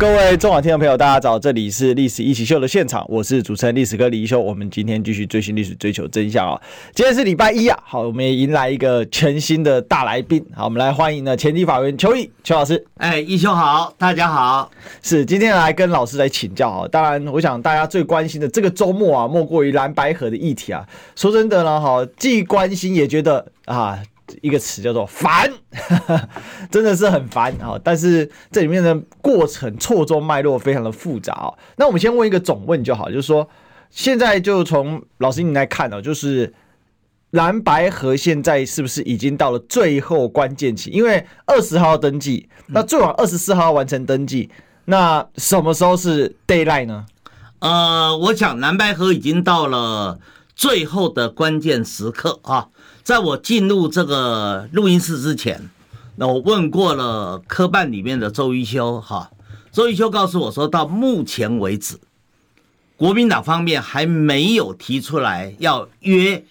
各位中广听众朋友，大家早！这里是历史一起秀的现场，我是主持人历史哥李一修。我们今天继续追寻历史，追求真相啊！今天是礼拜一啊，好，我们也迎来一个全新的大来宾。好，我们来欢迎呢前立法委员邱毅邱老师。哎，一修好，大家好。是今天来跟老师来请教啊。当然，我想大家最关心的这个周末啊，莫过于蓝白河的议题啊。说真的呢，哈，既关心也觉得啊。一个词叫做烦，真的是很烦啊！但是这里面的过程错综脉络非常的复杂啊。那我们先问一个总问就好，就是说，现在就从老师你来看哦，就是蓝白河现在是不是已经到了最后关键期？因为二十号登记，那最晚二十四号完成登记，那什么时候是 d a y l i g h t 呢？呃，我想蓝白河已经到了最后的关键时刻啊。在我进入这个录音室之前，那我问过了科办里面的周一修，哈，周一修告诉我说，到目前为止，国民党方面还没有提出来要约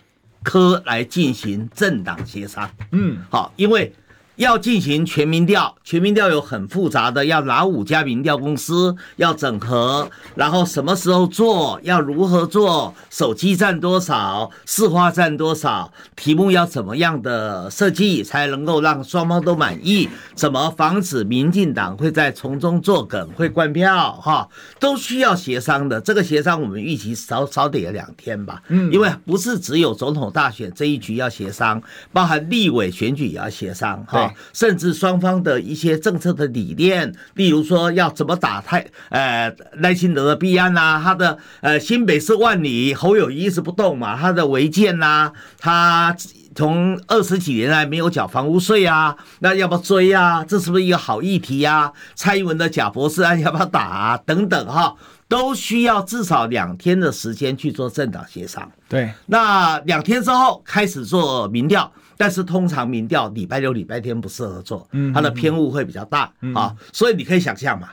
科来进行政党协商，嗯，好，因为。要进行全民调，全民调有很复杂的，要哪五家民调公司要整合，然后什么时候做，要如何做，手机占多少，市话占多少，题目要怎么样的设计才能够让双方都满意？怎么防止民进党会在从中作梗，会灌票？哈，都需要协商的。这个协商我们预期少少得有两天吧，嗯，因为不是只有总统大选这一局要协商，包含立委选举也要协商，哈。甚至双方的一些政策的理念，例如说要怎么打太呃赖清德的弊案呐，他的呃新北市万里侯友宜一直不动嘛，他的违建呐，他从二十几年来没有缴房屋税啊，那要不要追啊？这是不是一个好议题呀？蔡英文的假博士案要不要打啊？等等哈，都需要至少两天的时间去做政党协商。对，那两天之后开始做民调。但是通常民调礼拜六、礼拜天不适合做，它的偏误会比较大啊，所以你可以想象嘛，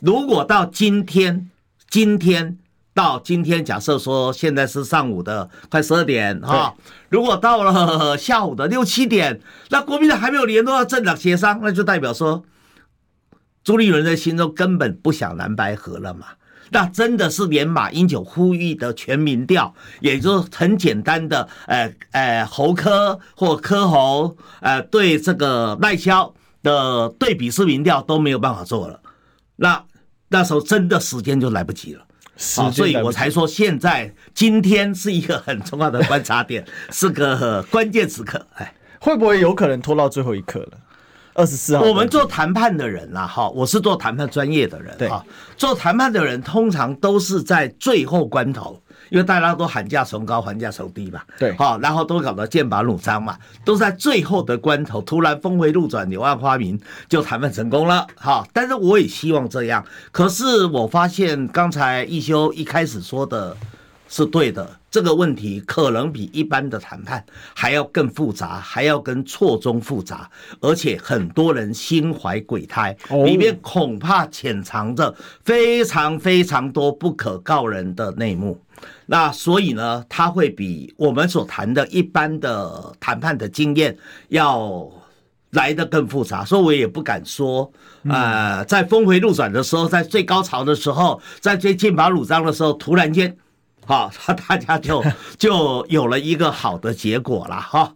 如果到今天，今天到今天，假设说现在是上午的快十二点啊，如果到了下午的六七点，那国民党还没有联络到政党协商，那就代表说朱立伦在心中根本不想蓝白合了嘛。那真的是连马英九呼吁的全民调，也就是很简单的，呃呃，侯科或科侯，呃，对这个赖萧的对比式民调都没有办法做了。那那时候真的时间就来不及了，啊，所以我才说现在今天是一个很重要的观察点，是个关键时刻。哎，会不会有可能拖到最后一刻了？二十四号，我们做谈判的人啦，哈，我是做谈判专业的人，对，做谈判的人通常都是在最后关头，因为大家都喊价从高，还价从低嘛，对，好，然后都搞得剑拔弩张嘛，都在最后的关头，突然峰回路转，柳暗花明，就谈判成功了，哈。但是我也希望这样，可是我发现刚才一休一开始说的是对的。这个问题可能比一般的谈判还要更复杂，还要更错综复杂，而且很多人心怀鬼胎，里面恐怕潜藏着非常非常多不可告人的内幕。那所以呢，它会比我们所谈的一般的谈判的经验要来得更复杂，所以我也不敢说，呃，在峰回路转的时候，在最高潮的时候，在最剑拔弩张的时候，突然间。好，他 大家就 就有了一个好的结果了哈。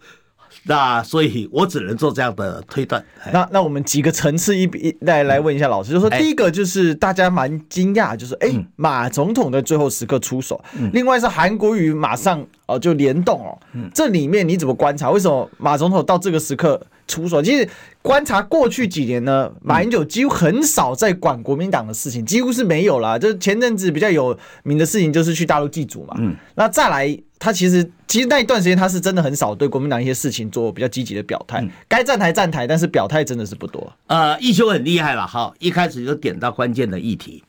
那所以我只能做这样的推断。那那我们几个层次一一来来问一下老师，就说第一个就是大家蛮惊讶，就是哎马总统的最后时刻出手，另外是韩国瑜马上哦就联动哦，这里面你怎么观察？为什么马总统到这个时刻？出手，其实观察过去几年呢，马英九几乎很少在管国民党的事情，几乎是没有了。就前阵子比较有名的事情，就是去大陆祭祖嘛。嗯，那再来，他其实其实那一段时间，他是真的很少对国民党一些事情做比较积极的表态。该站台站台，但是表态真的是不多。呃，一休很厉害了哈，一开始就点到关键的议题。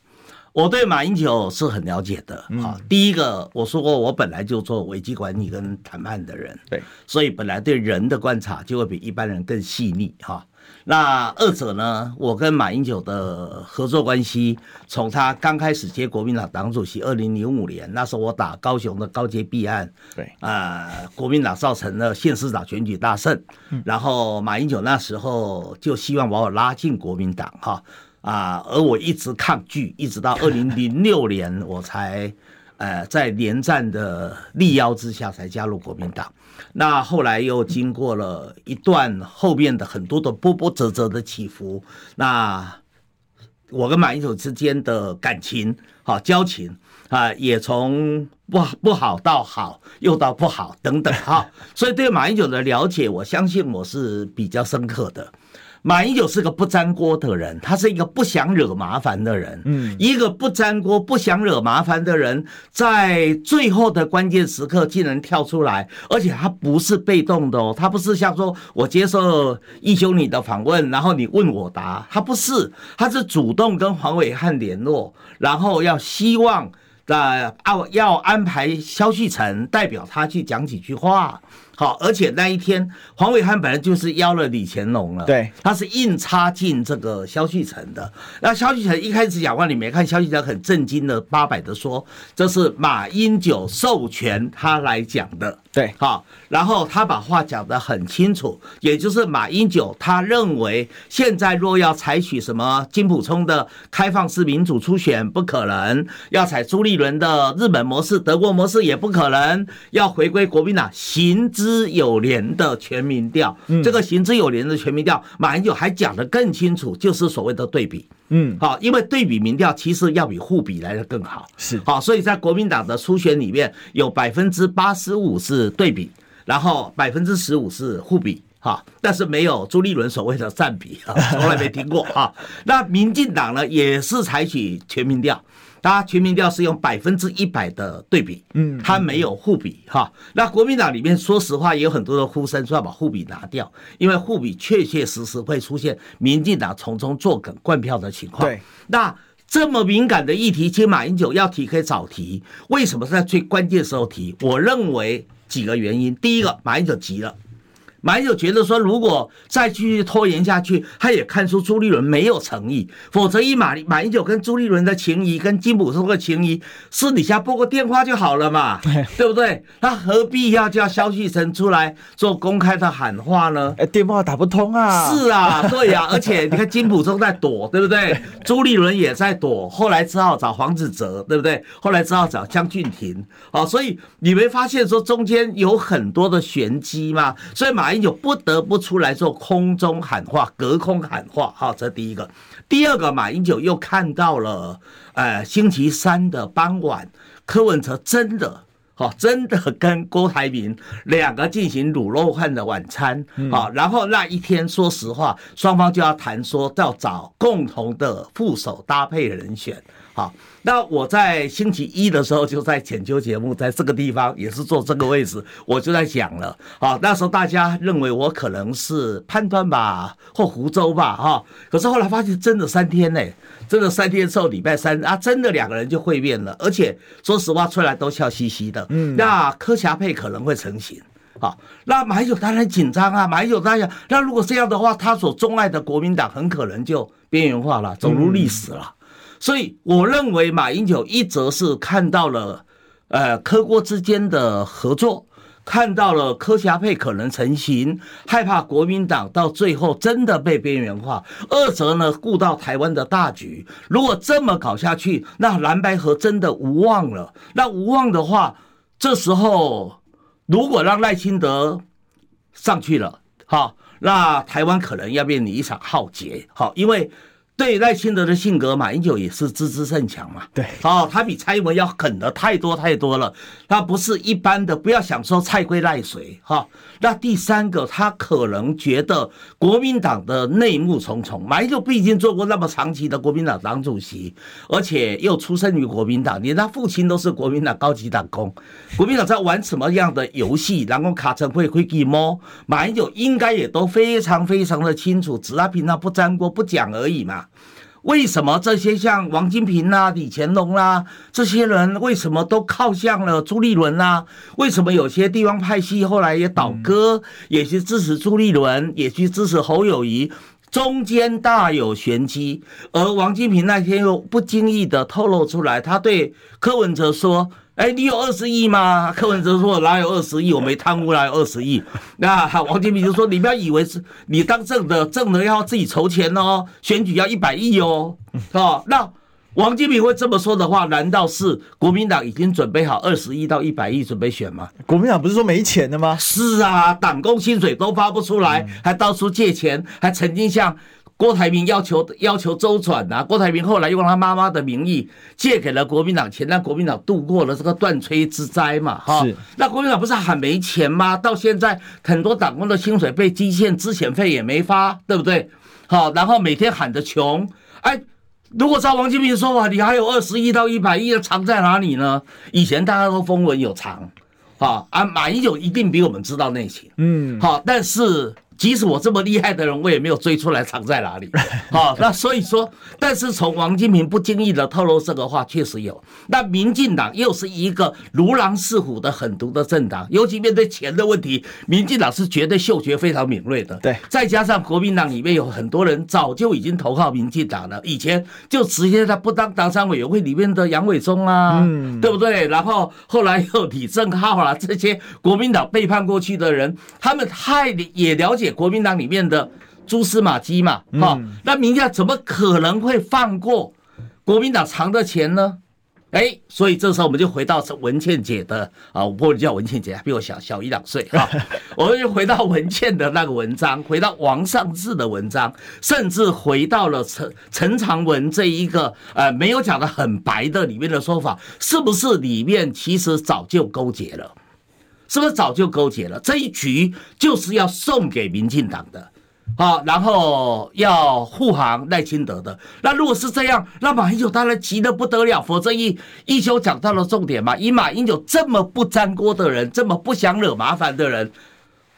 我对马英九是很了解的啊。第一个，我说过，我本来就做危机管理跟谈判的人，对，所以本来对人的观察就会比一般人更细腻哈。那二者呢，我跟马英九的合作关系，从他刚开始接国民党党主席，二零零五年那时候我打高雄的高捷弊案，对啊，国民党造成了县市长选举大胜，然后马英九那时候就希望把我拉进国民党哈。啊，而我一直抗拒，一直到 二零零六年，我才，呃，在连战的力邀之下才加入国民党。那后来又经过了一段后面的很多的波波折折的起伏。那我跟马英九之间的感情，好交情啊，也从不不好到好，又到不好等等哈。所以对马英九的了解，我相信我是比较深刻的。马英九是个不沾锅的人，他是一个不想惹麻烦的人。嗯，一个不沾锅、不想惹麻烦的人，在最后的关键时刻竟然跳出来，而且他不是被动的哦，他不是像说我接受义兄你的访问，然后你问我答，他不是，他是主动跟黄伟汉联络，然后要希望的要要安排萧旭晨代表他去讲几句话。好，而且那一天，黄伟汉本来就是邀了李乾隆了，对，他是硬插进这个萧旭成的。那萧旭成一开始讲话，你没看，萧旭成很震惊的八百的说，这是马英九授权他来讲的，对，好，然后他把话讲得很清楚，也就是马英九他认为，现在若要采取什么金普聪的开放式民主初选不可能，要采朱立伦的日本模式、德国模式也不可能，要回归国民党行之。之有年的全民调，这个行之有年的全民调，马英九还讲得更清楚，就是所谓的对比。嗯，好，因为对比民调其实要比互比来的更好。是好，所以在国民党的初选里面有百分之八十五是对比，然后百分之十五是互比。哈，但是没有朱立伦所谓的占比啊，从来没听过哈。那民进党呢，也是采取全民调。他全民调是用百分之一百的对比，嗯，他没有互比哈。那国民党里面说实话也有很多的呼声说要把互比拿掉，因为互比确确实实会出现民进党从中作梗灌票的情况。对，那这么敏感的议题，其实马英九要提可以早提，为什么是在最关键时候提？我认为几个原因，第一个，马英九急了。马英九觉得说，如果再继续拖延下去，他也看出朱立伦没有诚意。否则，以马马英九跟朱立伦的情谊，跟金溥聪的情谊，私底下拨个电话就好了嘛，对不对？他何必要叫萧旭晨出来做公开的喊话呢？哎，电话打不通啊！是啊，对呀、啊。而且你看，金溥聪在躲，对不对？朱立伦也在躲，后来只好找黄子哲，对不对？后来只好找江俊廷。好，所以你没发现说中间有很多的玄机吗？所以马。就不得不出来做空中喊话，隔空喊话，好，这第一个。第二个，马英九又看到了，呃，星期三的傍晚，柯文哲真的，好，真的跟郭台铭两个进行卤肉饭的晚餐，好，然后那一天，说实话，双方就要谈说要找共同的副手搭配人选，好。那我在星期一的时候就在浅秋节目，在这个地方也是坐这个位置，我就在讲了。好，那时候大家认为我可能是判断吧，或湖州吧，哈。可是后来发现真的三天呢，真的三天之后礼拜三啊，真的两个人就会面了，而且说实话出来都笑嘻嘻的。嗯，那柯霞配可能会成型。好，那马英九当然紧张啊，马英九当然，那如果这样的话，他所钟爱的国民党很可能就边缘化了，走入历史了。所以我认为马英九一则是看到了，呃，柯郭之间的合作，看到了柯霞配可能成型，害怕国民党到最后真的被边缘化；二则呢，顾到台湾的大局，如果这么搞下去，那蓝白合真的无望了。那无望的话，这时候如果让赖清德上去了，好，那台湾可能要面临一场浩劫。好，因为。对赖清德的性格，马英九也是知之甚强嘛。对，哦，他比蔡英文要狠的太多太多了。他不是一般的，不要想说蔡归赖谁哈。那第三个，他可能觉得国民党的内幕重重。马英九毕竟做过那么长期的国民党党主席，而且又出生于国民党，连他父亲都是国民党高级党工。国民党在玩什么样的游戏，然后卡成会会给摸，马英九应该也都非常非常的清楚，只是他平常不沾锅不讲而已嘛。为什么这些像王金平啦、李乾隆啦这些人为什么都靠向了朱立伦啊？为什么有些地方派系后来也倒戈，也去支持朱立伦，也去支持侯友谊？中间大有玄机，而王金平那天又不经意的透露出来，他对柯文哲说：“哎，你有二十亿吗？”柯文哲说：“哪有二十亿？我没贪污，哪有二十亿？”那王金平就说：“你不要以为是你当政的，政的要自己筹钱哦，选举要一百亿哦，哦，那。”王金平会这么说的话，难道是国民党已经准备好二十亿到一百亿准备选吗？国民党不是说没钱的吗？是啊，党工薪水都发不出来，还到处借钱，还曾经向郭台铭要求要求周转啊。郭台铭后来用他妈妈的名义借给了国民党钱，让国民党度过了这个断炊之灾嘛。哈，那国民党不是喊没钱吗？到现在很多党工的薪水被基线，资遣费也没发，对不对？好，然后每天喊着穷，哎。如果照王金平说法，你还有二十亿到一百亿的藏在哪里呢？以前大家都风闻有藏，啊啊，马英九一定比我们知道内情，嗯，好，但是。即使我这么厉害的人，我也没有追出来藏在哪里。好，那所以说，但是从王金平不经意的透露这个话，确实有。那民进党又是一个如狼似虎的狠毒的政党，尤其面对钱的问题，民进党是绝对嗅觉非常敏锐的。对，再加上国民党里面有很多人早就已经投靠民进党了，以前就直接在不当党产委员会里面的杨伟忠啊，嗯，对不对？然后后来又李正浩啊，这些国民党背叛过去的人，他们太也了解。国民党里面的蛛丝马迹嘛，哈，那民调怎么可能会放过国民党藏的钱呢？哎，所以这时候我们就回到文倩姐的啊，我叫文倩姐，比我小小一两岁哈，我们就回到文倩的那个文章，回到王尚志的文章，甚至回到了陈陈长文这一个呃没有讲的很白的里面的说法，是不是里面其实早就勾结了？是不是早就勾结了？这一局就是要送给民进党的，啊，然后要护航赖清德的。那如果是这样，那马英九当然急得不得了。否则一一休讲到了重点嘛，以马英九这么不粘锅的人，这么不想惹麻烦的人。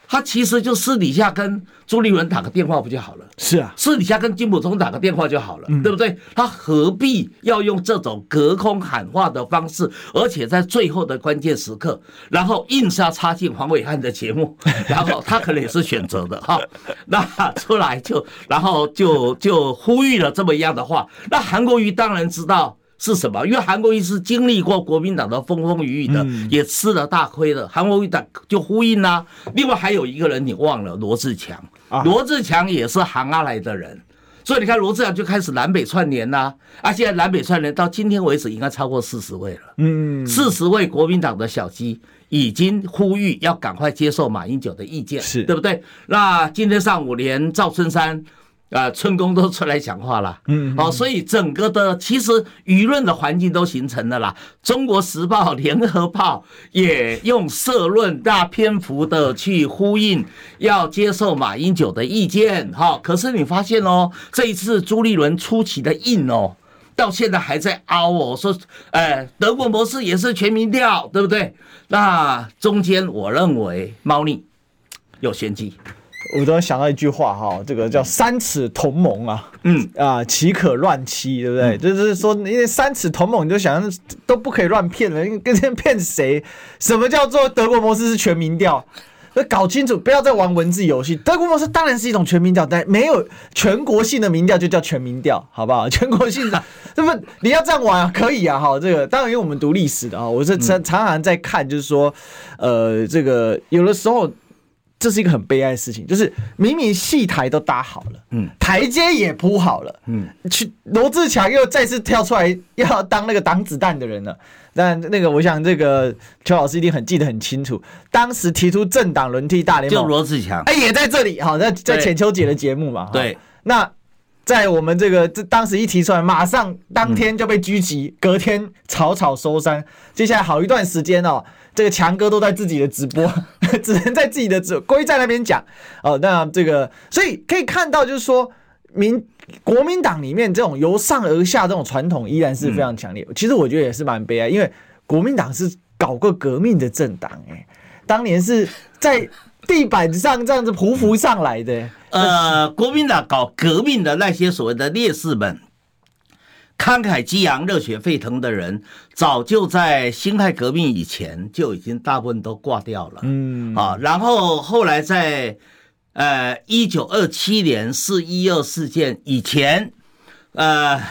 他其实就私底下跟朱立伦打个电话不就好了？是啊，私底下跟金普通打个电话就好了，对不对？他何必要用这种隔空喊话的方式，而且在最后的关键时刻，然后硬是要插进黄伟汉的节目，然后他可能也是选择的哈，那出来就然后就就呼吁了这么一样的话，那韩国瑜当然知道。是什么？因为韩国瑜是经历过国民党的风风雨雨的，也吃了大亏的。韩国瑜党就呼应啦。另外还有一个人你忘了，罗志强。罗志强也是韩阿来的人，所以你看罗志强就开始南北串联啦。啊，现在南北串联到今天为止应该超过四十位了。嗯，四十位国民党的小鸡已经呼吁要赶快接受马英九的意见，是对不对？那今天上午连赵春山。啊，春宫都出来讲话了，嗯，哦，所以整个的其实舆论的环境都形成了啦。中国时报、联合报也用社论大篇幅的去呼应，要接受马英九的意见，哈。可是你发现哦，这一次朱立伦出奇的硬哦，到现在还在凹哦，说，哎，德国模式也是全民调，对不对？那中间我认为猫腻有玄机。我突然想到一句话哈，这个叫三尺同盟啊，嗯啊，岂可乱欺，对不对？嗯、就是说，因为三尺同盟，你就想都不可以乱骗人，跟人骗谁？什么叫做德国模式是全民调？要搞清楚，不要再玩文字游戏。德国模式当然是一种全民调，但没有全国性的民调就叫全民调，好不好？全国性的，那么你要这样玩啊，可以啊，好，这个当然因为我们读历史的啊，我是常常常在看，就是说，呃，这个有的时候。这是一个很悲哀的事情，就是明明戏台都搭好了，嗯，台阶也铺好了，嗯，去罗志强又再次跳出来要当那个挡子弹的人了。但那个，我想这个邱老师一定很记得很清楚，当时提出政党轮替大联盟，就罗志强，哎，也在这里，好，在在浅秋姐的节目嘛，对。那在我们这个这当时一提出来，马上当天就被狙击，隔天草草收山。接下来好一段时间哦。这个强哥都在自己的直播，只能在自己的直归在那边讲哦。那这个，所以可以看到，就是说民国民党里面这种由上而下这种传统依然是非常强烈。其实我觉得也是蛮悲哀，因为国民党是搞过革命的政党，哎，当年是在地板上这样子匍匐上来的。呃，国民党搞革命的那些所谓的烈士们。慷慨激昂、热血沸腾的人，早就在辛亥革命以前就已经大部分都挂掉了。嗯啊，然后后来在呃一九二七年四一二事件以前，呃。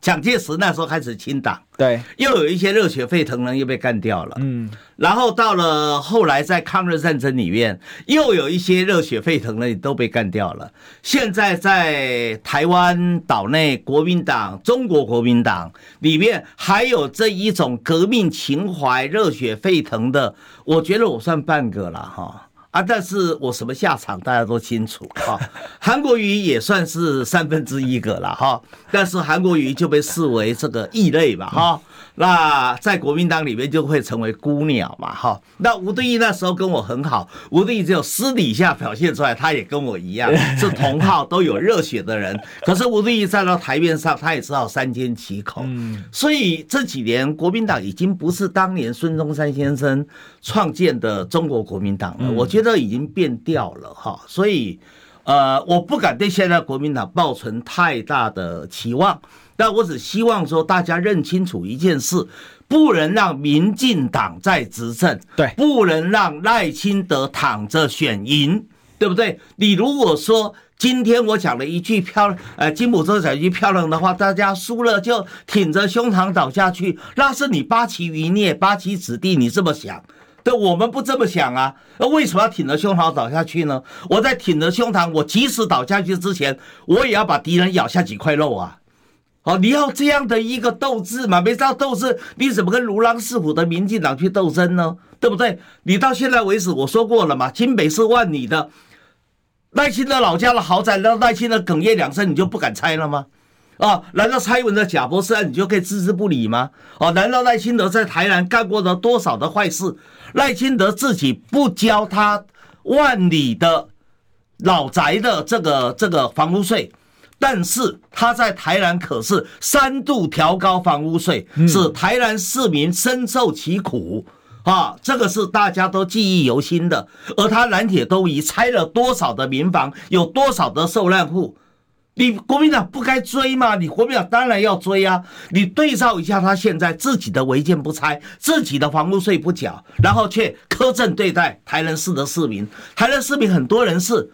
蒋介石那时候开始清党，对，又有一些热血沸腾人又被干掉了，嗯，然后到了后来在抗日战争里面，又有一些热血沸腾人都被干掉了。现在在台湾岛内，国民党、中国国民党里面还有这一种革命情怀、热血沸腾的，我觉得我算半个了哈。啊，但是我什么下场大家都清楚哈。韩国瑜也算是三分之一个了哈，但是韩国瑜就被视为这个异类吧哈。那在国民党里面就会成为孤鸟嘛哈。那吴敦义那时候跟我很好，吴敦义只有私底下表现出来，他也跟我一样 是同号，都有热血的人。可是吴敦义站到台面上，他也知道三缄其口。嗯所以这几年国民党已经不是当年孙中山先生创建的中国国民党了。我觉得已经变调了哈。所以呃，我不敢对现在国民党抱存太大的期望。但我只希望说，大家认清楚一件事，不能让民进党在执政，对，不能让赖清德躺着选赢，对不对？你如果说今天我讲了一句漂，呃，金普洲讲一句漂亮的话，大家输了就挺着胸膛倒下去，那是你八旗余孽、八旗子弟，你这么想，对，我们不这么想啊。那为什么要挺着胸膛倒下去呢？我在挺着胸膛，我即使倒下去之前，我也要把敌人咬下几块肉啊。哦，你要这样的一个斗志嘛？没这样斗志，你怎么跟如狼似虎的民进党去斗争呢？对不对？你到现在为止，我说过了嘛，新北是万里的耐心的老家的豪宅，那耐心的哽咽两声，你就不敢拆了吗？啊，难道蔡英文的贾博士案你就可以置之不理吗？哦，难道赖清德在台南干过了多少的坏事？赖清德自己不交他万里的老宅的这个这个房屋税？但是他在台南可是三度调高房屋税，使台南市民深受其苦啊！这个是大家都记忆犹新的。而他南铁东移拆了多少的民房，有多少的受难户？你国民党不该追吗？你国民党当然要追啊！你对照一下，他现在自己的违建不拆，自己的房屋税不缴，然后却苛政对待台南市的市民。台南市民很多人是。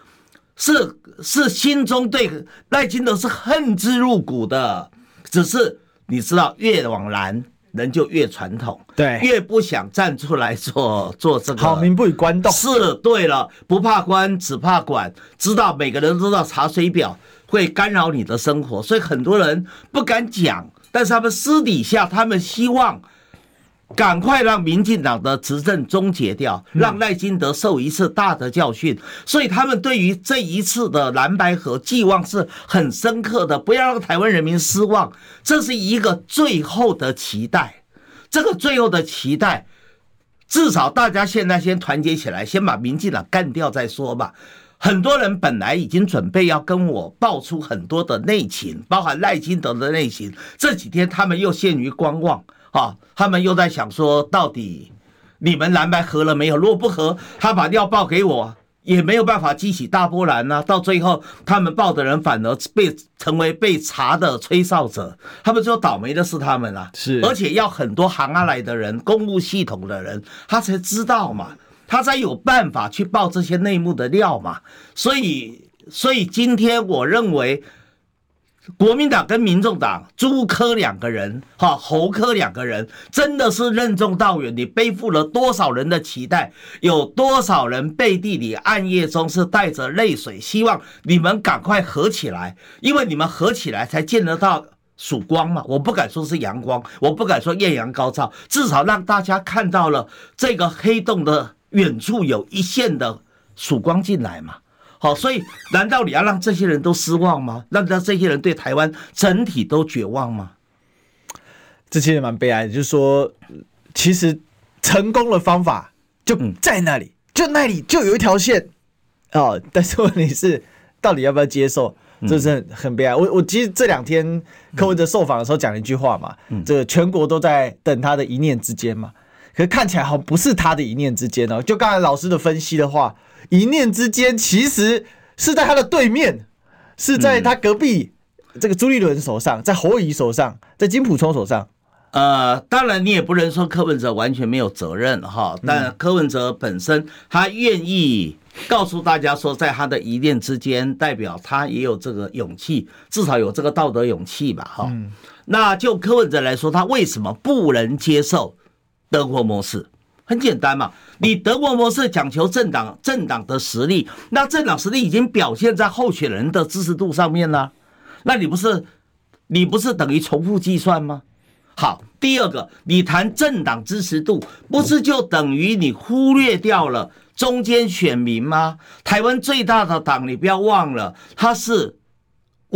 是是心中对赖清德是恨之入骨的，只是你知道，越往南人就越传统，对，越不想站出来做做这个。好民不与官斗。是对了，不怕官，只怕管。知道每个人都知道查水表会干扰你的生活，所以很多人不敢讲，但是他们私底下他们希望。赶快让民进党的执政终结掉，让赖金德受一次大的教训。所以他们对于这一次的蓝白河寄望是很深刻的，不要让台湾人民失望。这是一个最后的期待，这个最后的期待，至少大家现在先团结起来，先把民进党干掉再说吧。很多人本来已经准备要跟我爆出很多的内情，包含赖清德的内情，这几天他们又陷于观望。啊，他们又在想说，到底你们蓝白合了没有？如果不合，他把料报给我，也没有办法激起大波澜呐。到最后，他们报的人反而被成为被查的吹哨者，他们说倒霉的是他们啊。是，而且要很多行啊来的人，公务系统的人，他才知道嘛，他才有办法去报这些内幕的料嘛。所以，所以今天我认为。国民党跟民众党，朱科两个人，哈，侯科两个人，真的是任重道远。你背负了多少人的期待？有多少人背地里暗夜中是带着泪水，希望你们赶快合起来，因为你们合起来才见得到曙光嘛。我不敢说是阳光，我不敢说艳阳高照，至少让大家看到了这个黑洞的远处有一线的曙光进来嘛。好，所以难道你要让这些人都失望吗？让让这些人对台湾整体都绝望吗？这其实蛮悲哀的，就是说，其实成功的方法就在那里，嗯、就那里就有一条线哦。但是问题是，到底要不要接受？这是很很悲哀。我我其实这两天柯文哲受访的时候讲了一句话嘛，嗯、这个全国都在等他的一念之间嘛。可是看起来好像不是他的一念之间哦。就刚才老师的分析的话。一念之间，其实是在他的对面，是在他隔壁这个朱立伦手上，在侯友宜手上，在金溥聪手上。呃，当然你也不能说柯文哲完全没有责任哈，但柯文哲本身他愿意告诉大家说，在他的一念之间，代表他也有这个勇气，至少有这个道德勇气吧哈。那就柯文哲来说，他为什么不能接受德国模式？很简单嘛，你德国模式讲求政党政党的实力，那政党实力已经表现在候选人的支持度上面了，那你不是你不是等于重复计算吗？好，第二个，你谈政党支持度，不是就等于你忽略掉了中间选民吗？台湾最大的党，你不要忘了，它是。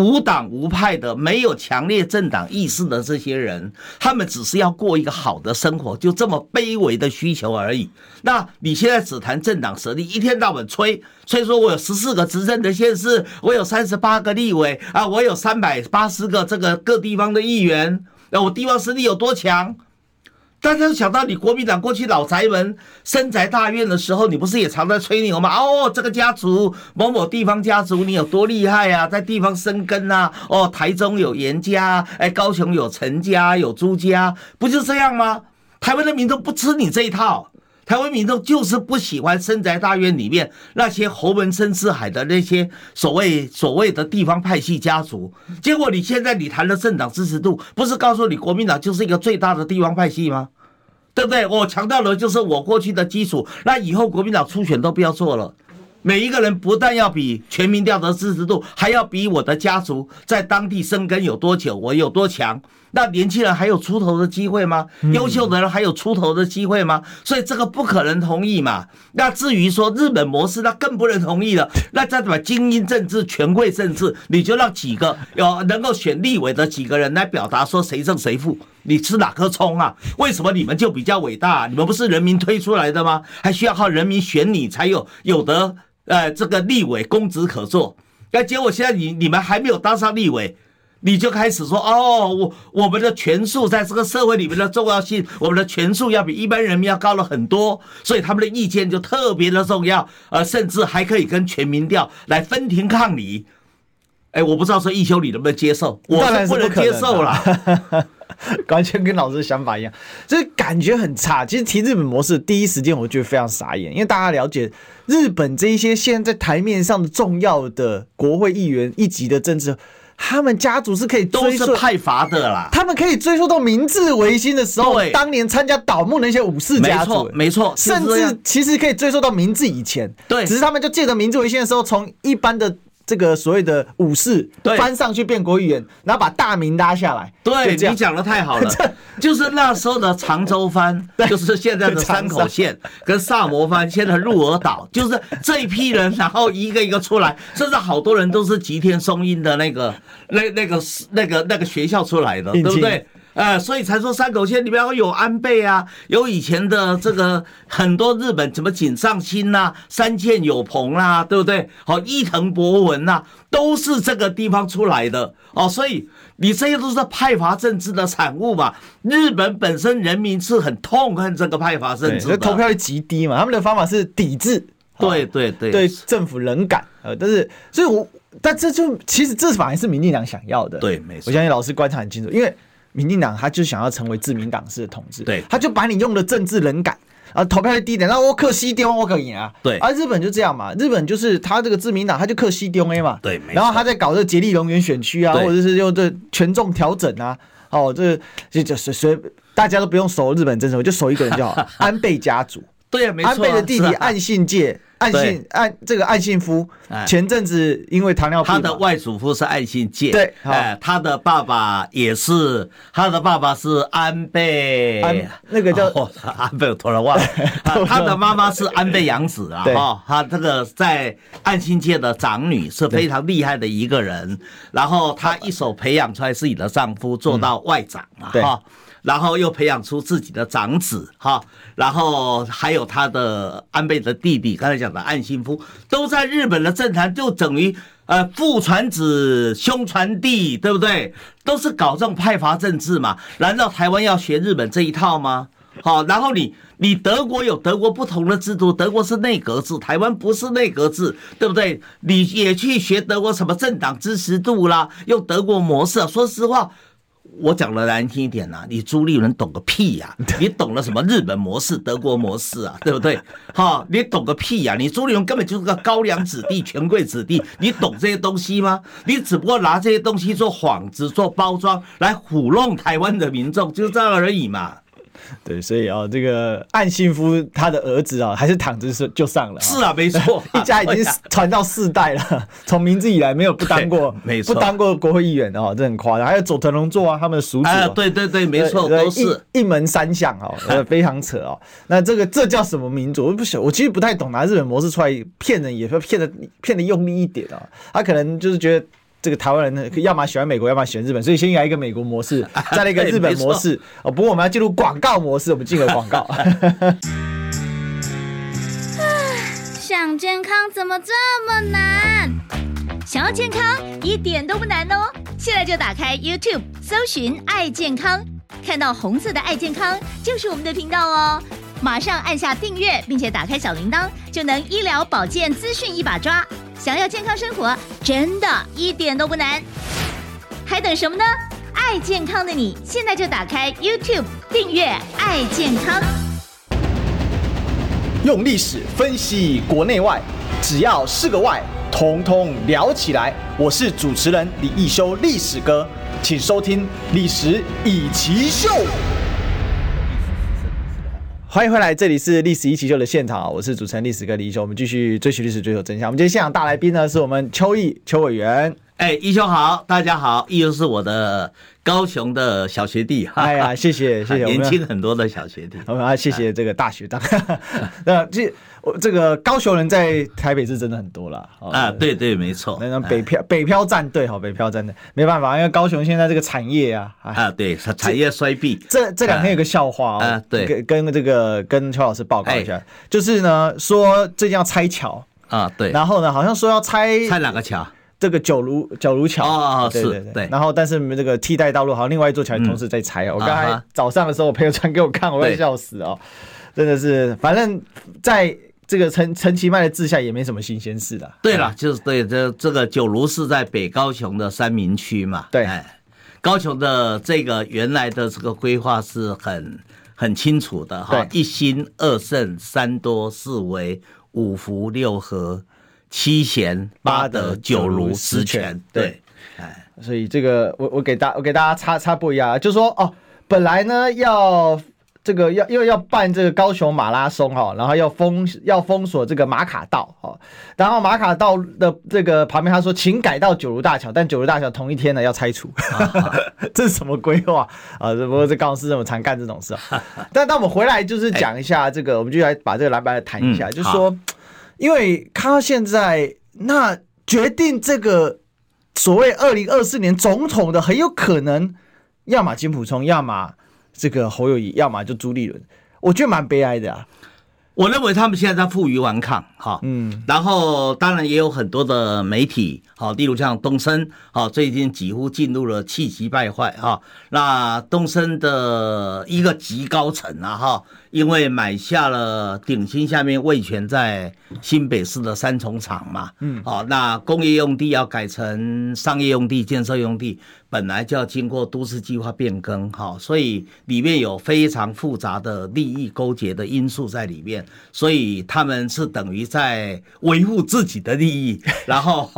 无党无派的，没有强烈政党意识的这些人，他们只是要过一个好的生活，就这么卑微的需求而已。那你现在只谈政党实力，一天到晚吹吹说，我有十四个执政的县市，我有三十八个立委啊，我有三百八十个这个各地方的议员，那我地方实力有多强？但是想到你国民党过去老宅门深宅大院的时候，你不是也常在吹牛吗？哦，这个家族某某地方家族，你有多厉害啊，在地方生根啊！哦，台中有严家，哎，高雄有陈家，有朱家，不就这样吗？台湾的民众不吃你这一套。台湾民众就是不喜欢深宅大院里面那些侯门深似海的那些所谓所谓的地方派系家族，结果你现在你谈的政党支持度，不是告诉你国民党就是一个最大的地方派系吗？对不对？我强调的就是我过去的基础，那以后国民党初选都不要做了。每一个人不但要比全民调的支持度，还要比我的家族在当地生根有多久，我有多强。那年轻人还有出头的机会吗？优秀的人还有出头的机会吗？所以这个不可能同意嘛。那至于说日本模式，那更不能同意了。那再怎么精英政治、权贵政治，你就让几个有能够选立委的几个人来表达说谁胜谁负？你吃哪颗葱啊？为什么你们就比较伟大？你们不是人民推出来的吗？还需要靠人民选你才有有的呃这个立委公职可做？那结果现在你你们还没有当上立委。你就开始说哦，我我们的权数在这个社会里面的重要性，我们的权数要比一般人民要高了很多，所以他们的意见就特别的重要，呃，甚至还可以跟全民调来分庭抗礼。哎，我不知道说易修你能不能接受？我是不能接受了，完全跟老师的想法一样，就是感觉很差。其实提日本模式，第一时间我觉得非常傻眼，因为大家了解日本这一些现在在台面上的重要的国会议员一级的政治。他们家族是可以追溯都是派阀的啦，他们可以追溯到明治维新的时候，对。当年参加倒幕那些武士家族，没错，没错，甚至其实可以追溯到明治以前，对，只是他们就借着明治维新的时候，从一般的。这个所谓的武士翻上去变国语言，然后把大名拉下来。对，你讲的太好了，就是那时候的长州藩，就是现在的山口县 跟萨摩藩，现在鹿儿岛，就是这一批人，然后一个一个出来，甚至好多人都是吉田松阴的那个那那个那个那个学校出来的，对不对？呃，所以才说山口县里面有安倍啊，有以前的这个很多日本什么井上新呐、山见有朋啦，对不对？好，伊藤博文呐，都是这个地方出来的哦。所以你这些都是派阀政治的产物嘛。日本本身人民是很痛恨这个派阀政治的，投票率极低嘛。他们的方法是抵制，对对对，对政府冷感。呃，但是所以我，但这就其实这反而是民进党想要的。对，没错。我相信老师观察很清楚，因为。民进党他就想要成为自民党式的统治，对，他就把你用的政治冷感啊，投票率低一点，那我克 D O 我可赢啊，对，啊日本就这样嘛，日本就是他这个自民党他就克 D O A 嘛，对，然后他在搞这个结立农园选区啊，或者是用这权重调整啊，哦，这就就随随大家都不用熟日本政策，就熟一个人就好，安倍家族，对啊，没错，安倍的弟弟岸信介。岸信岸这个岸信夫，前阵子因为糖尿病，他的外祖父是岸信介，对，哎，他的爸爸也是，他的爸爸是安倍，那个叫安倍，我突然 忘了，他的妈妈是安倍洋子啊，哈，他这个在岸信介的长女是非常厉害的一个人，然后他一手培养出来自己的丈夫做到外长嘛，哈。然后又培养出自己的长子哈，然后还有他的安倍的弟弟，刚才讲的岸信夫，都在日本的政坛就等于呃父传子兄传弟，对不对？都是搞这种派阀政治嘛？难道台湾要学日本这一套吗？好，然后你你德国有德国不同的制度，德国是内阁制，台湾不是内阁制，对不对？你也去学德国什么政党支持度啦，用德国模式啊。说实话。我讲的难听一点呐、啊，你朱立伦懂个屁呀、啊！你懂了什么日本模式、德国模式啊？对不对？哈，你懂个屁呀、啊！你朱立伦根本就是个高粱子弟、权贵子弟，你懂这些东西吗？你只不过拿这些东西做幌子、做包装来糊弄台湾的民众，就这样而已嘛。对，所以啊，这个岸信夫他的儿子啊，还是躺着是就上了。是啊，没错，一家已经传到四代了，从明治以来没有不当过，没错，不当过国会议员的哈，这很夸张。还有佐藤荣作啊，他们的叔叔，对对对，没错，都是一门三相啊，非常扯啊。那这个这叫什么民主？我不晓，我其实不太懂，拿日本模式出来骗人，也是骗的骗的用力一点啊。他可能就是觉得。这个台湾人呢，要么喜欢美国，要么喜欢日本，所以先来一个美国模式，再来一个日本模式。哦，不过我们要进入广告模式，我们进个广告。想健康怎么这么难？想要健康一点都不难哦！现在就打开 YouTube，搜寻“爱健康”，看到红色的“爱健康”就是我们的频道哦。马上按下订阅，并且打开小铃铛，就能医疗保健资讯一把抓。想要健康生活，真的一点都不难，还等什么呢？爱健康的你，现在就打开 YouTube 订阅“爱健康”，用历史分析国内外，只要是个“外”，统统聊起来。我是主持人李易修，历史哥，请收听《历史以奇秀》。欢迎回来，这里是历史一起秀的现场，我是主持人历史哥李一修，我们继续追寻历史，追求真相。我们今天现场大来宾呢，是我们邱毅邱委员。哎，一兄好，大家好，易修是我的高雄的小学弟。哎呀，谢谢谢谢，年轻很多的小学弟。我 们啊，谢谢这个大学长。那这。我这个高雄人在台北是真的很多了啊，对对，没错。那北漂北漂战队，哈，北漂战队没办法，因为高雄现在这个产业啊啊，对，产业衰弊。这这两天有个笑话啊，对，跟跟这个跟邱老师报告一下，就是呢说最近要拆桥啊，对，然后呢好像说要拆拆哪个桥？这个九如九如桥啊，对对对。然后但是这个替代道路好像另外一座桥同时在拆。我刚才早上的时候，我朋友传给我看，我要笑死哦，真的是，反正在。这个陈陈其迈的治下也没什么新鲜事的。对了，就是对这这个九如是在北高雄的三民区嘛。对，高雄的这个原来的这个规划是很很清楚的哈，一心二圣三多四维五福六和七贤八德九如十全。对，哎，所以这个我我给大我给大家插插播一下，就是说哦，本来呢要。这个要又要办这个高雄马拉松哈，然后要封要封锁这个马卡道哈，然后马卡道的这个旁边他说，请改到九如大桥，但九如大桥同一天呢要拆除，这是什么规划啊？不过这高雄市政府常干这种事啊。但当我们回来就是讲一下这个，我们就来把这个蓝白来谈一下，就是说，因为看到现在那决定这个所谓二零二四年总统的很有可能，要么金普聪，要么。这个侯友谊，要么就朱立伦，我觉得蛮悲哀的啊。我认为他们现在在负隅顽抗，哈，嗯，然后当然也有很多的媒体，好，例如像东森，好，最近几乎进入了气急败坏，哈，那东森的一个极高层啊，哈。因为买下了鼎新下面味全在新北市的三重厂嘛，嗯，好，那工业用地要改成商业用地、建设用地，本来就要经过都市计划变更，哈，所以里面有非常复杂的利益勾结的因素在里面，所以他们是等于在维护自己的利益，然后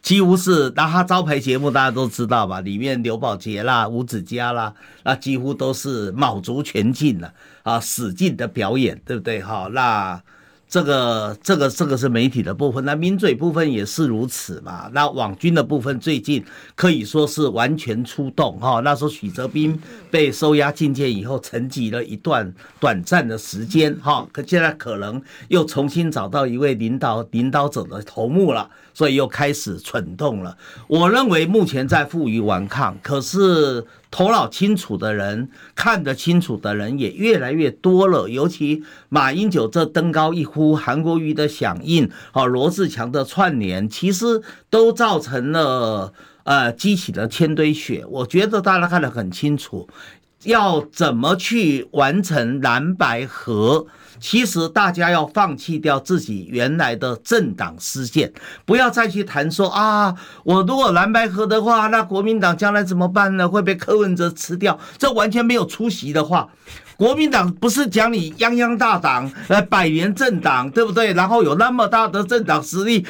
几乎是拿他招牌节目大家都知道吧，里面刘宝杰啦、吴子嘉啦，那几乎都是卯足全劲了。啊，使劲的表演，对不对？哈，那这个、这个、这个是媒体的部分，那民嘴部分也是如此嘛。那网军的部分最近可以说是完全出动哈。那时候许哲斌被收押禁见以后，沉寂了一段短暂的时间哈，可现在可能又重新找到一位领导领导者的头目了，所以又开始蠢动了。我认为目前在负隅顽抗，可是。头脑清楚的人，看得清楚的人也越来越多了。尤其马英九这登高一呼，韩国瑜的响应，和，罗志强的串联，其实都造成了呃激起了千堆雪。我觉得大家看得很清楚，要怎么去完成蓝白合？其实大家要放弃掉自己原来的政党私见，不要再去谈说啊，我如果蓝白合的话，那国民党将来怎么办呢？会被柯文哲吃掉？这完全没有出息的话。国民党不是讲你泱泱大党，来百年政党，对不对？然后有那么大的政党实力，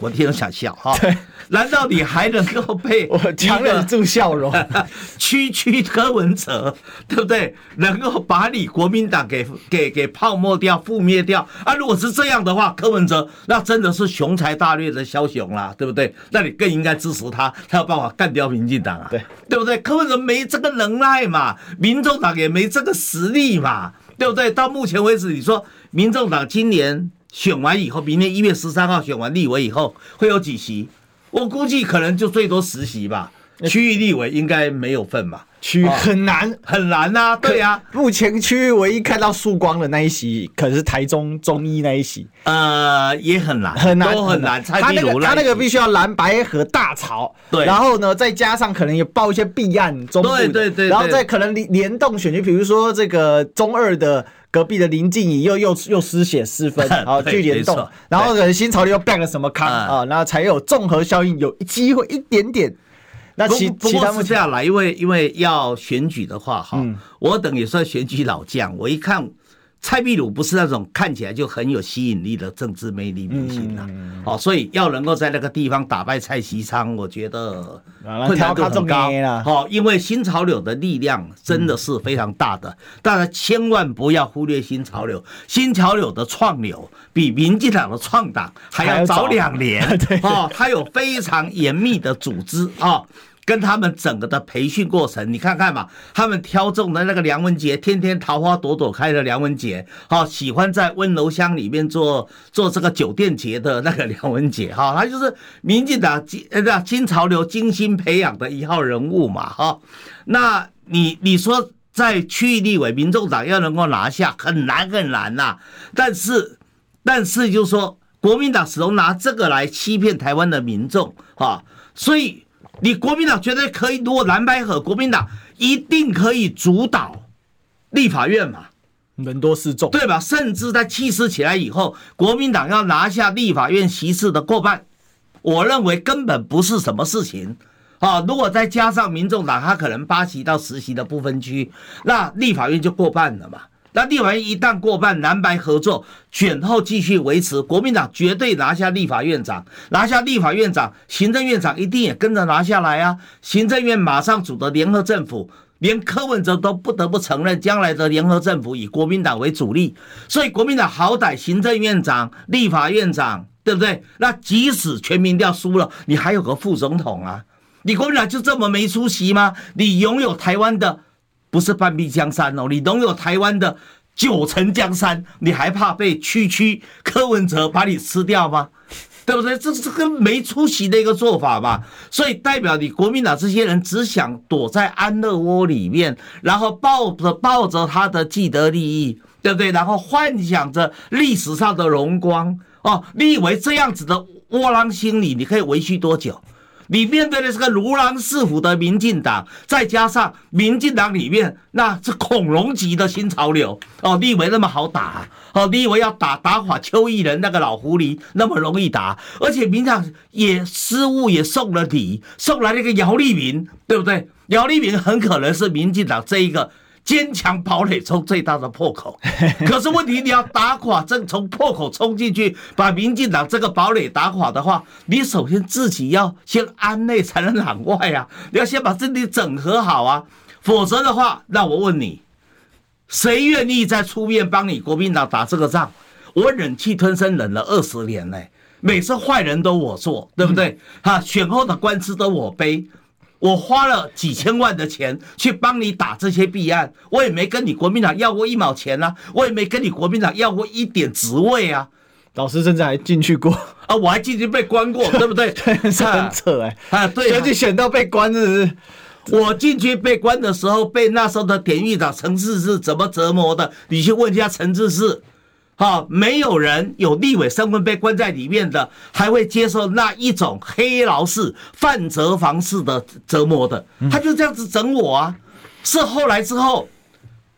我听了想笑哈，对，难道你还能够被 我强忍住笑容，区区柯文哲，对不对？能够把你国民党给给给泡沫掉、覆灭掉啊？如果是这样的话，柯文哲那真的是雄才大略的枭雄啦，对不对？那你更应该支持他，他有办法干掉民进党啊，对对不对？柯文哲没这个能耐嘛，民众党也没这个实力嘛，对不对？到目前为止，你说民众党今年。选完以后，明年一月十三号选完立委以后会有几席？我估计可能就最多十席吧。区域立委应该没有份吧？区很难、哦、很难呐、啊。对呀、啊，目前区域唯一看到曙光的那一席，可是台中中医那一席。呃，也很难，很难，都很难。他那个他那个必须要蓝白和大潮，对，然后呢，再加上可能也报一些弊案，中对对对，然后再可能联联动选举，比如说这个中二的。隔壁的林静怡又又又失血失分，然后去联动，然后可能新潮流又办个什么康啊，然后才有综合效应，有机会一点点。那其其他是这样来，因为因为要选举的话，哈，我等于算选举老将，我一看。蔡壁如不是那种看起来就很有吸引力的政治魅力明星啊，哦，所以要能够在那个地方打败蔡其昌，我觉得困难度很高。哦，因为新潮流的力量真的是非常大的，大家千万不要忽略新潮流。新潮流的创流比民进党的创党还要早两年，哦，它有非常严密的组织。啊。跟他们整个的培训过程，你看看嘛，他们挑中的那个梁文杰，天天桃花朵朵开的梁文杰，哈，喜欢在温柔乡里面做做这个酒店节的那个梁文杰，哈，他就是民进党呃新潮流精心培养的一号人物嘛，哈，那你你说在区域立委，民众党要能够拿下很难很难呐，但是但是就是说国民党始终拿这个来欺骗台湾的民众，哈，所以。你国民党绝对可以，如果蓝白合，国民党一定可以主导立法院嘛，人多势众，对吧？甚至在气势起来以后，国民党要拿下立法院席次的过半，我认为根本不是什么事情啊。如果再加上民众党，他可能八席到十席的不分区，那立法院就过半了嘛。那立法院一旦过半，蓝白合作，卷后继续维持，国民党绝对拿下立法院长，拿下立法院长，行政院长一定也跟着拿下来啊！行政院马上组的联合政府，连柯文哲都不得不承认，将来的联合政府以国民党为主力，所以国民党好歹行政院长、立法院长，对不对？那即使全民调输了，你还有个副总统啊！你国民党就这么没出息吗？你拥有台湾的。不是半壁江山哦，你拥有台湾的九成江山，你还怕被区区柯文哲把你吃掉吗？对不对？这是个没出息的一个做法吧。所以代表你国民党这些人只想躲在安乐窝里面，然后抱着抱着他的既得利益，对不对？然后幻想着历史上的荣光哦。你以为这样子的窝囊心理，你可以维续多久？你面对的是个如狼似虎的民进党，再加上民进党里面那是恐龙级的新潮流哦，你以为那么好打哦？你以为要打打垮邱毅仁那个老狐狸那么容易打？而且民进党也失误也送了礼，送来了一个姚立明，对不对？姚立明很可能是民进党这一个。坚强堡垒中最大的破口，可是问题你要打垮，正从破口冲进去，把民进党这个堡垒打垮的话，你首先自己要先安内才能攘外啊！你要先把自己整合好啊，否则的话，那我问你，谁愿意再出面帮你国民党打这个仗？我忍气吞声忍了二十年嘞，每次坏人都我做，对不对？哈，选后的官司都我背。我花了几千万的钱去帮你打这些弊案，我也没跟你国民党要过一毛钱啊，我也没跟你国民党要过一点职位啊。老师甚至还进去过 啊，我还进去被关过，对不对？很扯哎、欸、啊，对，选举选到被关是不是？我进去被关的时候，被那时候的典狱长陈志是怎么折磨的？你去问一下陈志是。好，没有人有立委身份被关在里面的，还会接受那一种黑牢式、范泽房式的折磨的，他就这样子整我啊！是后来之后，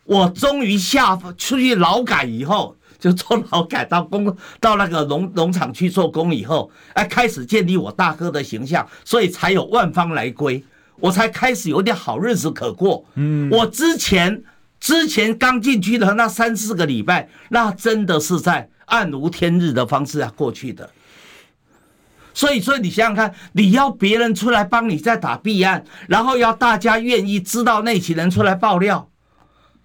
我终于下出去劳改以后，就做劳改到工到那个农农场去做工以后，哎，开始建立我大哥的形象，所以才有万方来归，我才开始有点好日子可过。嗯，我之前之前刚进去的那三四个礼拜，那真的是在暗无天日的方式啊过去的。所以，所以你想想看，你要别人出来帮你在打弊案，然后要大家愿意知道那群人出来爆料，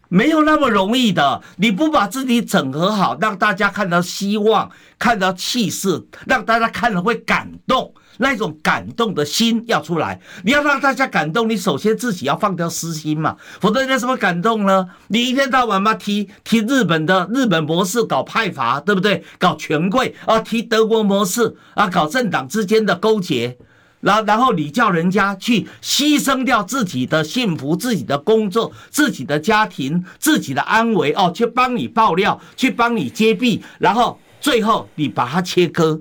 没有那么容易的。你不把自己整合好，让大家看到希望，看到气势，让大家看了会感动。那种感动的心要出来，你要让大家感动，你首先自己要放掉私心嘛，否则人家怎么感动呢？你一天到晚嘛提提日本的日本模式搞派阀，对不对？搞权贵啊，提德国模式啊，搞政党之间的勾结，然后然后你叫人家去牺牲掉自己的幸福、自己的工作、自己的家庭、自己的安危哦，去帮你爆料，去帮你揭弊，然后最后你把它切割。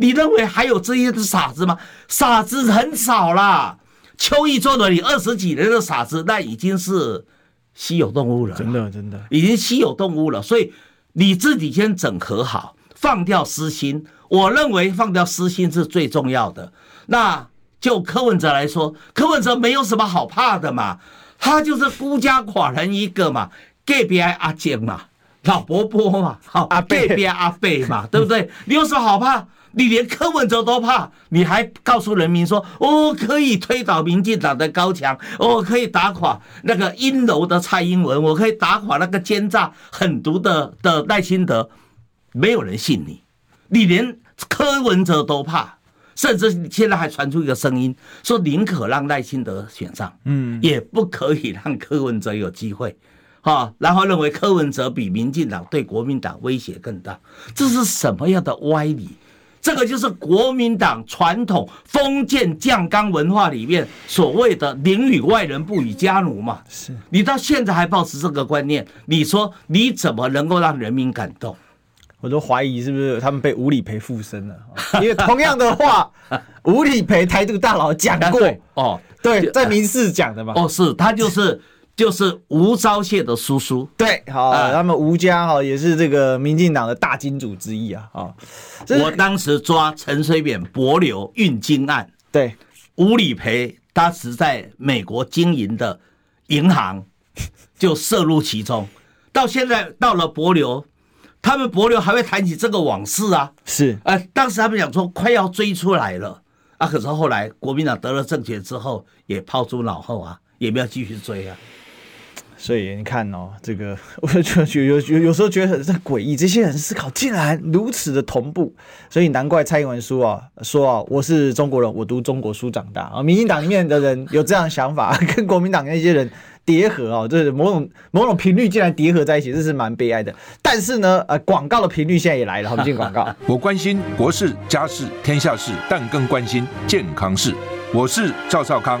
你认为还有这些的傻子吗？傻子很少啦。邱毅做了你二十几年的傻子，那已经是稀有动物了。真的，真的，已经稀有动物了。所以你自己先整合好，放掉私心。我认为放掉私心是最重要的。那就柯文哲来说，柯文哲没有什么好怕的嘛，他就是孤家寡人一个嘛，隔壁阿姐嘛，老伯伯嘛，好阿贝隔壁阿贝嘛，对不对？你有什么好怕？你连柯文哲都怕，你还告诉人民说，我可以推倒民进党的高墙，我可以打垮那个阴柔的蔡英文，我可以打垮那个奸诈狠毒的的赖清德，没有人信你，你连柯文哲都怕，甚至现在还传出一个声音，说宁可让赖清德选上，嗯，也不可以让柯文哲有机会，哈，然后认为柯文哲比民进党对国民党威胁更大，这是什么样的歪理？这个就是国民党传统封建酱缸文化里面所谓的“宁与外人，不与家奴”嘛。是你到现在还保持这个观念，你说你怎么能够让人民感动？我都怀疑是不是他们被吴理培附身了？因为同样的话，吴理培台独大佬讲过 哦，对，在民事讲的嘛。哦，是他就是。就是吴钊燮的叔叔，对，好，呃、他们吴家哈也是这个民进党的大金主之一啊，啊，我当时抓陈水扁博流运金案，对，吴理培当时在美国经营的银行就涉入其中，到现在到了博流，他们博流还会谈起这个往事啊，是，呃，当时他们讲说快要追出来了，啊，可是后来国民党得了政权之后也抛诸脑后啊，也没有继续追啊。所以你看哦，这个 我就觉有有有时候觉得很诡异，这些人思考竟然如此的同步，所以难怪蔡英文说啊说啊，我是中国人，我读中国书长大啊。民进党里面的人有这样的想法，跟国民党那些人叠合啊，这是某种某种频率竟然叠合在一起，这是蛮悲哀的。但是呢，呃，广告的频率现在也来了，我们进广告。我关心国事、家事、天下事，但更关心健康事。我是赵少康。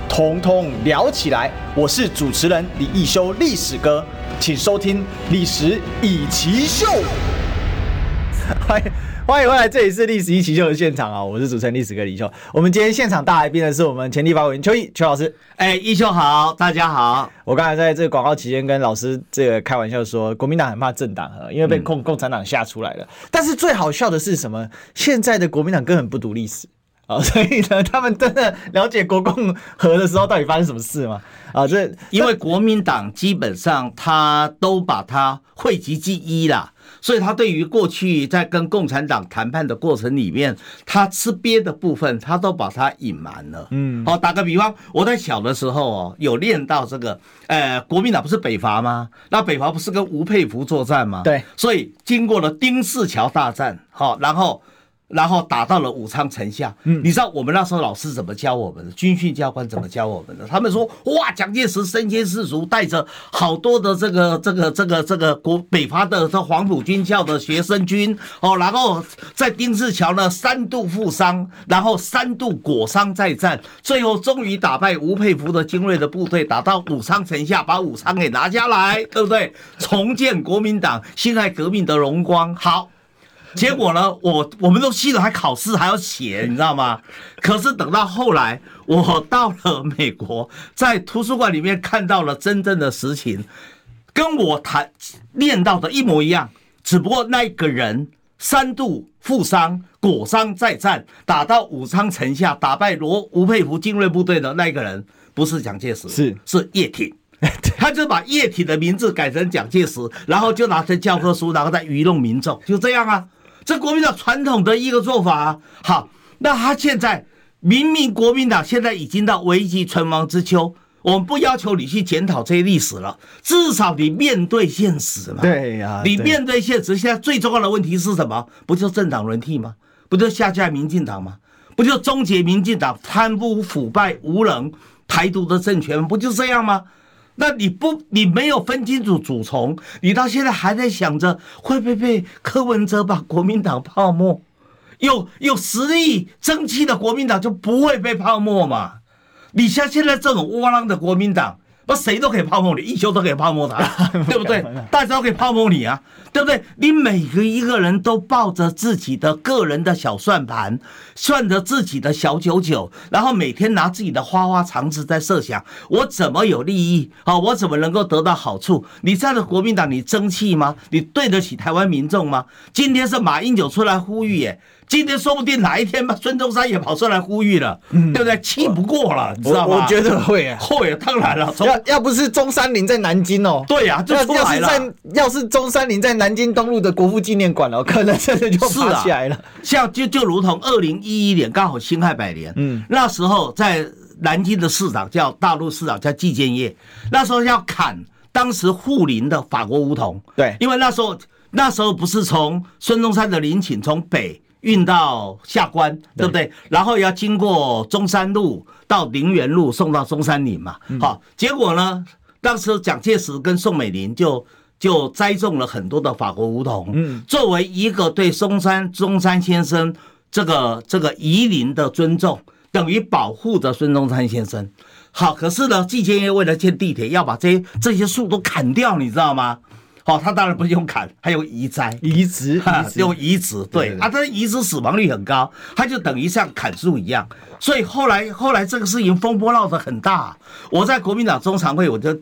通通聊起来！我是主持人李一修，历史哥，请收听《历史以奇秀》。欢迎欢迎回来，这里是《历史一奇秀》的现场啊！我是主持人历史哥李易修。我们今天现场大来宾的是我们前立法委员邱毅邱老师。哎，一修好，大家好。我刚才在这个广告期间跟老师这个开玩笑说，国民党很怕政党啊，因为被共共产党吓出来了。嗯、但是最好笑的是什么？现在的国民党根本不读历史。啊，所以呢，他们真的了解国共和的时候到底发生什么事吗？啊，这因为国民党基本上他都把它讳疾忌医啦，所以他对于过去在跟共产党谈判的过程里面，他吃瘪的部分，他都把它隐瞒了。嗯，好，打个比方，我在小的时候哦，有练到这个，呃，国民党不是北伐吗？那北伐不是跟吴佩孚作战吗？对，所以经过了丁四桥大战，好，然后。然后打到了武昌城下。嗯，你知道我们那时候老师怎么教我们的？军训教官怎么教我们的？他们说：哇，蒋介石身先士卒，带着好多的这个这个这个这个国北伐的这黄埔军校的学生军哦，然后在丁字桥呢三度负伤，然后三度裹伤再战，最后终于打败吴佩孚的精锐的部队，打到武昌城下，把武昌给拿下来，对不对？重建国民党辛亥革命的荣光。好。结果呢，我我们都记得还考试还要写，你知道吗？可是等到后来，我到了美国，在图书馆里面看到了真正的实情，跟我谈练到的一模一样。只不过那个人三度负伤，裹伤再战，打到武昌城下，打败罗吴佩孚精锐部队的那个人，不是蒋介石，是是叶挺。他就把叶挺的名字改成蒋介石，然后就拿成教科书，然后再愚弄民众，就这样啊。这国民党传统的一个做法啊，好，那他现在明明国民党现在已经到危急存亡之秋，我们不要求你去检讨这些历史了，至少你面对现实嘛。对呀，你面对现实，现在最重要的问题是什么？不就政党轮替吗？不就下架民进党吗？不就终结民进党贪污腐败无能台独的政权？不就这样吗？那你不，你没有分清楚主从，你到现在还在想着会不会被柯文哲把国民党泡沫？有有实力争气的国民党就不会被泡沫嘛？你像现在这种窝囊的国民党。那谁都可以泡沫你，一休都可以泡沫他，对不对？大家都可以泡沫你啊，对不对？你每个一个人都抱着自己的个人的小算盘，算着自己的小九九，然后每天拿自己的花花肠子在设想，我怎么有利益啊？我怎么能够得到好处？你这样的国民党，你争气吗？你对得起台湾民众吗？今天是马英九出来呼吁耶。今天说不定哪一天吧，孙中山也跑出来呼吁了，对不对？气不过了，你知道吗？我觉得会啊，会啊，当然了。要要不是中山陵在南京哦，对呀，就出来了。要是在要是中山陵在南京东路的国父纪念馆哦，可能真的就爬起来了。像就就如同二零一一年刚好辛亥百年，嗯，那时候在南京的市长叫大陆市长叫季建业，那时候要砍当时护林的法国梧桐，对，因为那时候那时候不是从孙中山的陵寝从北。运到下关，对不对？然后要经过中山路到陵园路，送到中山陵嘛。好，结果呢，当时蒋介石跟宋美龄就就栽种了很多的法国梧桐，嗯，作为一个对中山中山先生这个这个遗灵的尊重，等于保护着孙中山先生。好，可是呢，季建业为了建地铁，要把这些这些树都砍掉，你知道吗？好，他当然不是用砍，还有移栽、移植，用移植。对啊，他移植死亡率很高，他就等于像砍树一样。所以后来后来这个事情风波闹得很大。我在国民党中常会，我就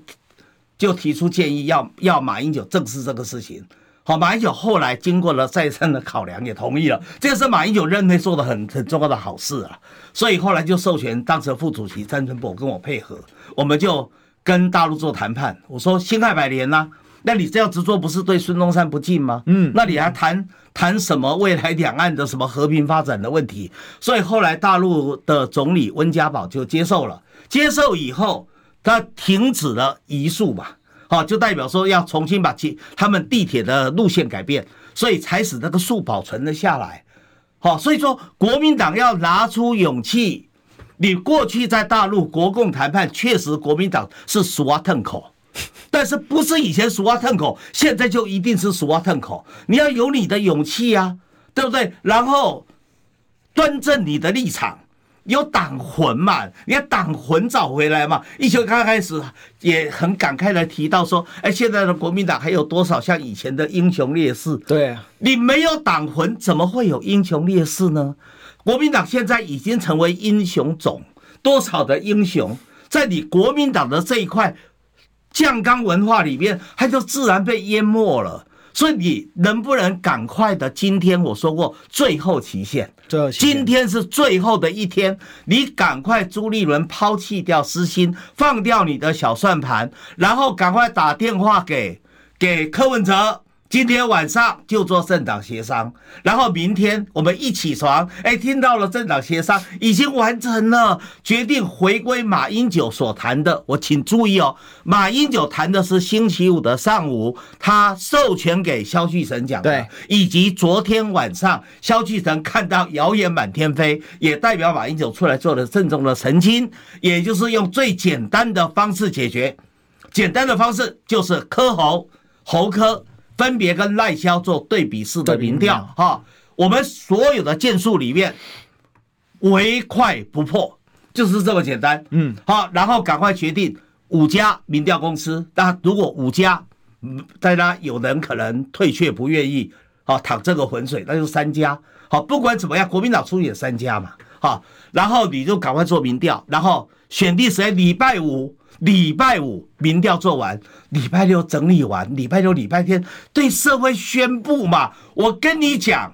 就提出建议要，要要马英九正视这个事情。好，马英九后来经过了再三的考量，也同意了。这个是马英九任内做的很很重要的好事啊。所以后来就授权当时的副主席詹春博跟我配合，我们就跟大陆做谈判。我说辛亥百年呐。那你这样子做不是对孙中山不敬吗？嗯，那你还谈谈什么未来两岸的什么和平发展的问题？所以后来大陆的总理温家宝就接受了，接受以后他停止了移树嘛，好，就代表说要重新把其他们地铁的路线改变，所以才使那个树保存了下来。好，所以说国民党要拿出勇气，你过去在大陆国共谈判，确实国民党是死挖吞口。但是不是以前俗话吞口，现在就一定是俗话吞口？你要有你的勇气呀，对不对？然后端正你的立场，有党魂嘛？你要党魂找回来嘛？一休刚开始也很感慨的提到说：“哎，现在的国民党还有多少像以前的英雄烈士？”对啊，你没有党魂，怎么会有英雄烈士呢？国民党现在已经成为英雄种，多少的英雄在你国民党的这一块。酱缸文化里面，它就自然被淹没了。所以你能不能赶快的？今天我说过，最后期限，今天是最后的一天，你赶快朱立伦抛弃掉私心，放掉你的小算盘，然后赶快打电话给给柯文哲，今天晚上就做政党协商，然后明天我们一起床，哎，听到了政党协商已经完成了，决定回归马英九所谈的。我请注意哦，马英九谈的是星期五的上午，他授权给萧旭晨讲的，以及昨天晚上萧旭晨看到谣言满天飞，也代表马英九出来做了郑重的澄清，也就是用最简单的方式解决，简单的方式就是磕喉侯柯。分别跟赖萧做对比式的民调哈，我们所有的件数里面，唯快不破，就是这么简单。嗯，好，然后赶快决定五家民调公司。那如果五家，大家有人可能退却不愿意，好淌这个浑水，那就三家。好，不管怎么样，国民党出也三家嘛。好，然后你就赶快做民调，然后选定谁？礼拜五。礼拜五民调做完，礼拜六整理完，礼拜六、礼拜天对社会宣布嘛。我跟你讲，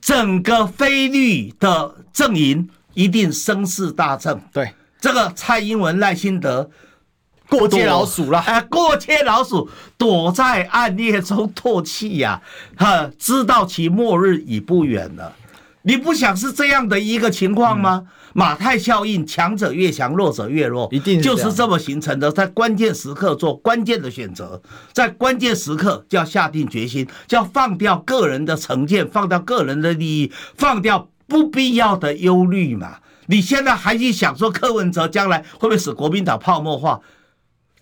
整个非律的阵营一定声势大振。对，这个蔡英文、赖清德过街老鼠了，哎，过街老鼠躲在暗夜中唾弃呀，哈，知道其末日已不远了。你不想是这样的一个情况吗？马太效应，强者越强，弱者越弱，一定就是这么形成的。在关键时刻做关键的选择，在关键时刻就要下定决心，就要放掉个人的成见，放掉个人的利益，放掉不必要的忧虑嘛。你现在还去想说柯文哲将来会不会使国民党泡沫化？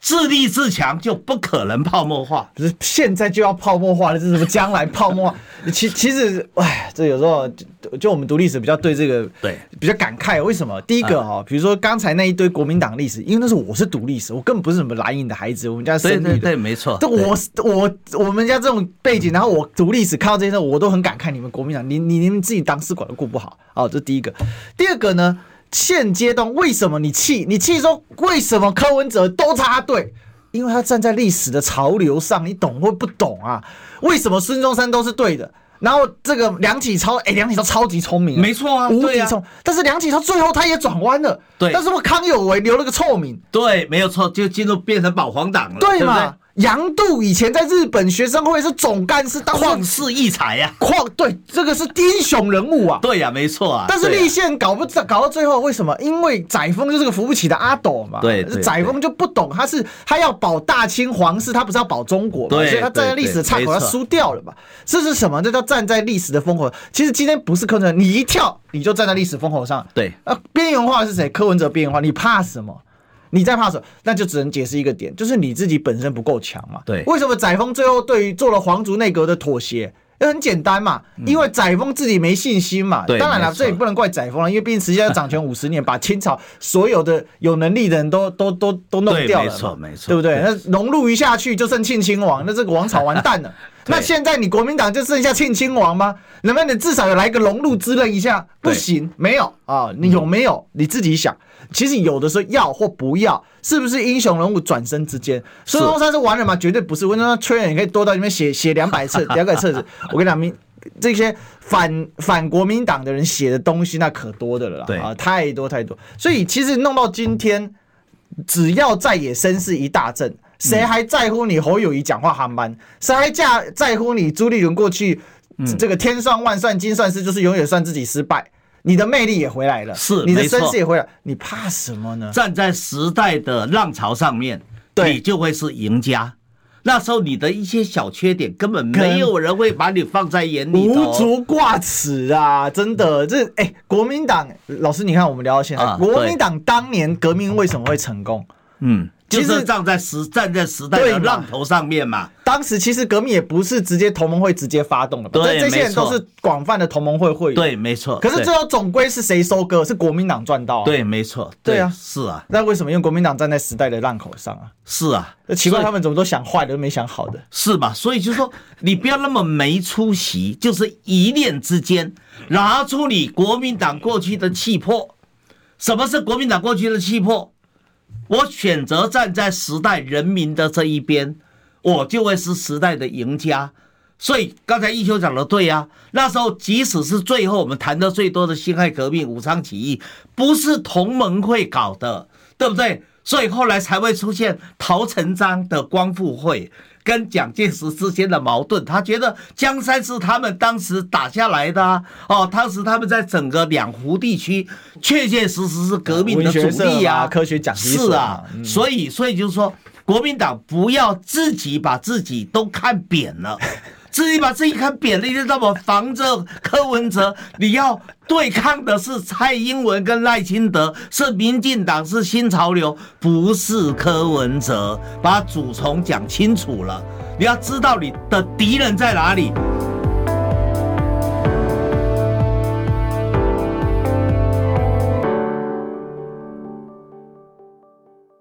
自立自强就不可能泡沫化，不是现在就要泡沫化了，这是什么将来泡沫化？其其实，哎，这有时候就，就我们读历史比较对这个对比较感慨。为什么？第一个哈，比如说刚才那一堆国民党历史，因为那是我是读历史，我根本不是什么蓝营的孩子，我们家生的，对对对，没错。这我我我们家这种背景，然后我读历史看到这些事，我都很感慨。你们国民党，你你你们自己当试管都顾不好哦，这第一个。第二个呢？现阶段为什么你气？你气说为什么柯文哲都插队？因为他站在历史的潮流上，你懂或不懂啊？为什么孙中山都是对的？然后这个梁启超，哎，梁启超超级聪明，没错啊，无敌聪。但是梁启超最后他也转弯了，对。但是我康有为留了个臭名，对，没有错，就进入变成保皇党了，对嘛？对杨度以前在日本学生会是总干事，当旷世异才呀！旷对，这个是英雄人物啊！对呀，没错啊。但是立宪搞不搞到最后，为什么？因为载沣就是个扶不起的阿斗嘛。对，载沣就不懂，他是他要保大清皇室，他不是要保中国嘛？所以他站在历史的岔口，他输掉了嘛？这是什么？这叫站在历史的风口。其实今天不是柯文哲，你一跳你就站在历史风口上。对啊，边缘化是谁？柯文哲边缘化，你怕什么？你在怕什么？那就只能解释一个点，就是你自己本身不够强嘛。对，为什么载沣最后对于做了皇族内阁的妥协？也很简单嘛，因为载沣自己没信心嘛。对，当然了，这也不能怪载沣了，因为毕竟实际上掌权五十年，把清朝所有的有能力的人都都都都弄掉了。没错没错，对不对？那荣禄一下去就剩庆亲王，那这个王朝完蛋了。那现在你国民党就剩下庆亲王吗？能不能至少有来个荣禄滋润一下？不行，没有啊，你有没有？你自己想。其实有的时候要或不要，是不是英雄人物转身之间？孙中山是完人吗？绝对不是。温中山缺人，你可以多到里面写写两百册，两百册子。我跟你讲，民这些反反国民党的人写的东西，那可多的了啦。啊，太多太多。所以其实弄到今天，只要在野声势一大振，谁还在乎你侯友谊讲话航班？谁还在在乎你朱立伦过去这个天算万算，精算师就是永远算自己失败？你的魅力也回来了，是你的声势也回来，你怕什么呢？站在时代的浪潮上面，对，你就会是赢家。那时候你的一些小缺点，根本没有人会把你放在眼里，无足挂齿啊！真的，这哎、欸，国民党老师，你看我们聊到现在，啊、国民党当年革命为什么会成功？嗯。就是站在时站在时代的浪头上面嘛。当时其实革命也不是直接同盟会直接发动的，对，这些人都是广泛的同盟会会员。对，没错。可是最后总归是谁收割？是国民党赚到。对，没错。对啊，是啊。那为什么用国民党站在时代的浪口上啊？是啊。那奇怪，他们怎么都想坏的，都没想好的。是吧？所以就是说，你不要那么没出息，就是一念之间拿出你国民党过去的气魄。什么是国民党过去的气魄？我选择站在时代人民的这一边，我就会是时代的赢家。所以刚才一休讲的对呀，那时候即使是最后我们谈的最多的辛亥革命、武昌起义，不是同盟会搞的，对不对？所以后来才会出现陶成章的光复会跟蒋介石之间的矛盾。他觉得江山是他们当时打下来的啊，哦，当时他们在整个两湖地区确确实实是革命的主力啊，科学讲是啊，所以所以就是说，国民党不要自己把自己都看扁了。自己把自己看扁了，你知道吗？防着柯文哲，你要对抗的是蔡英文跟赖清德，是民进党，是新潮流，不是柯文哲。把主从讲清楚了，你要知道你的敌人在哪里。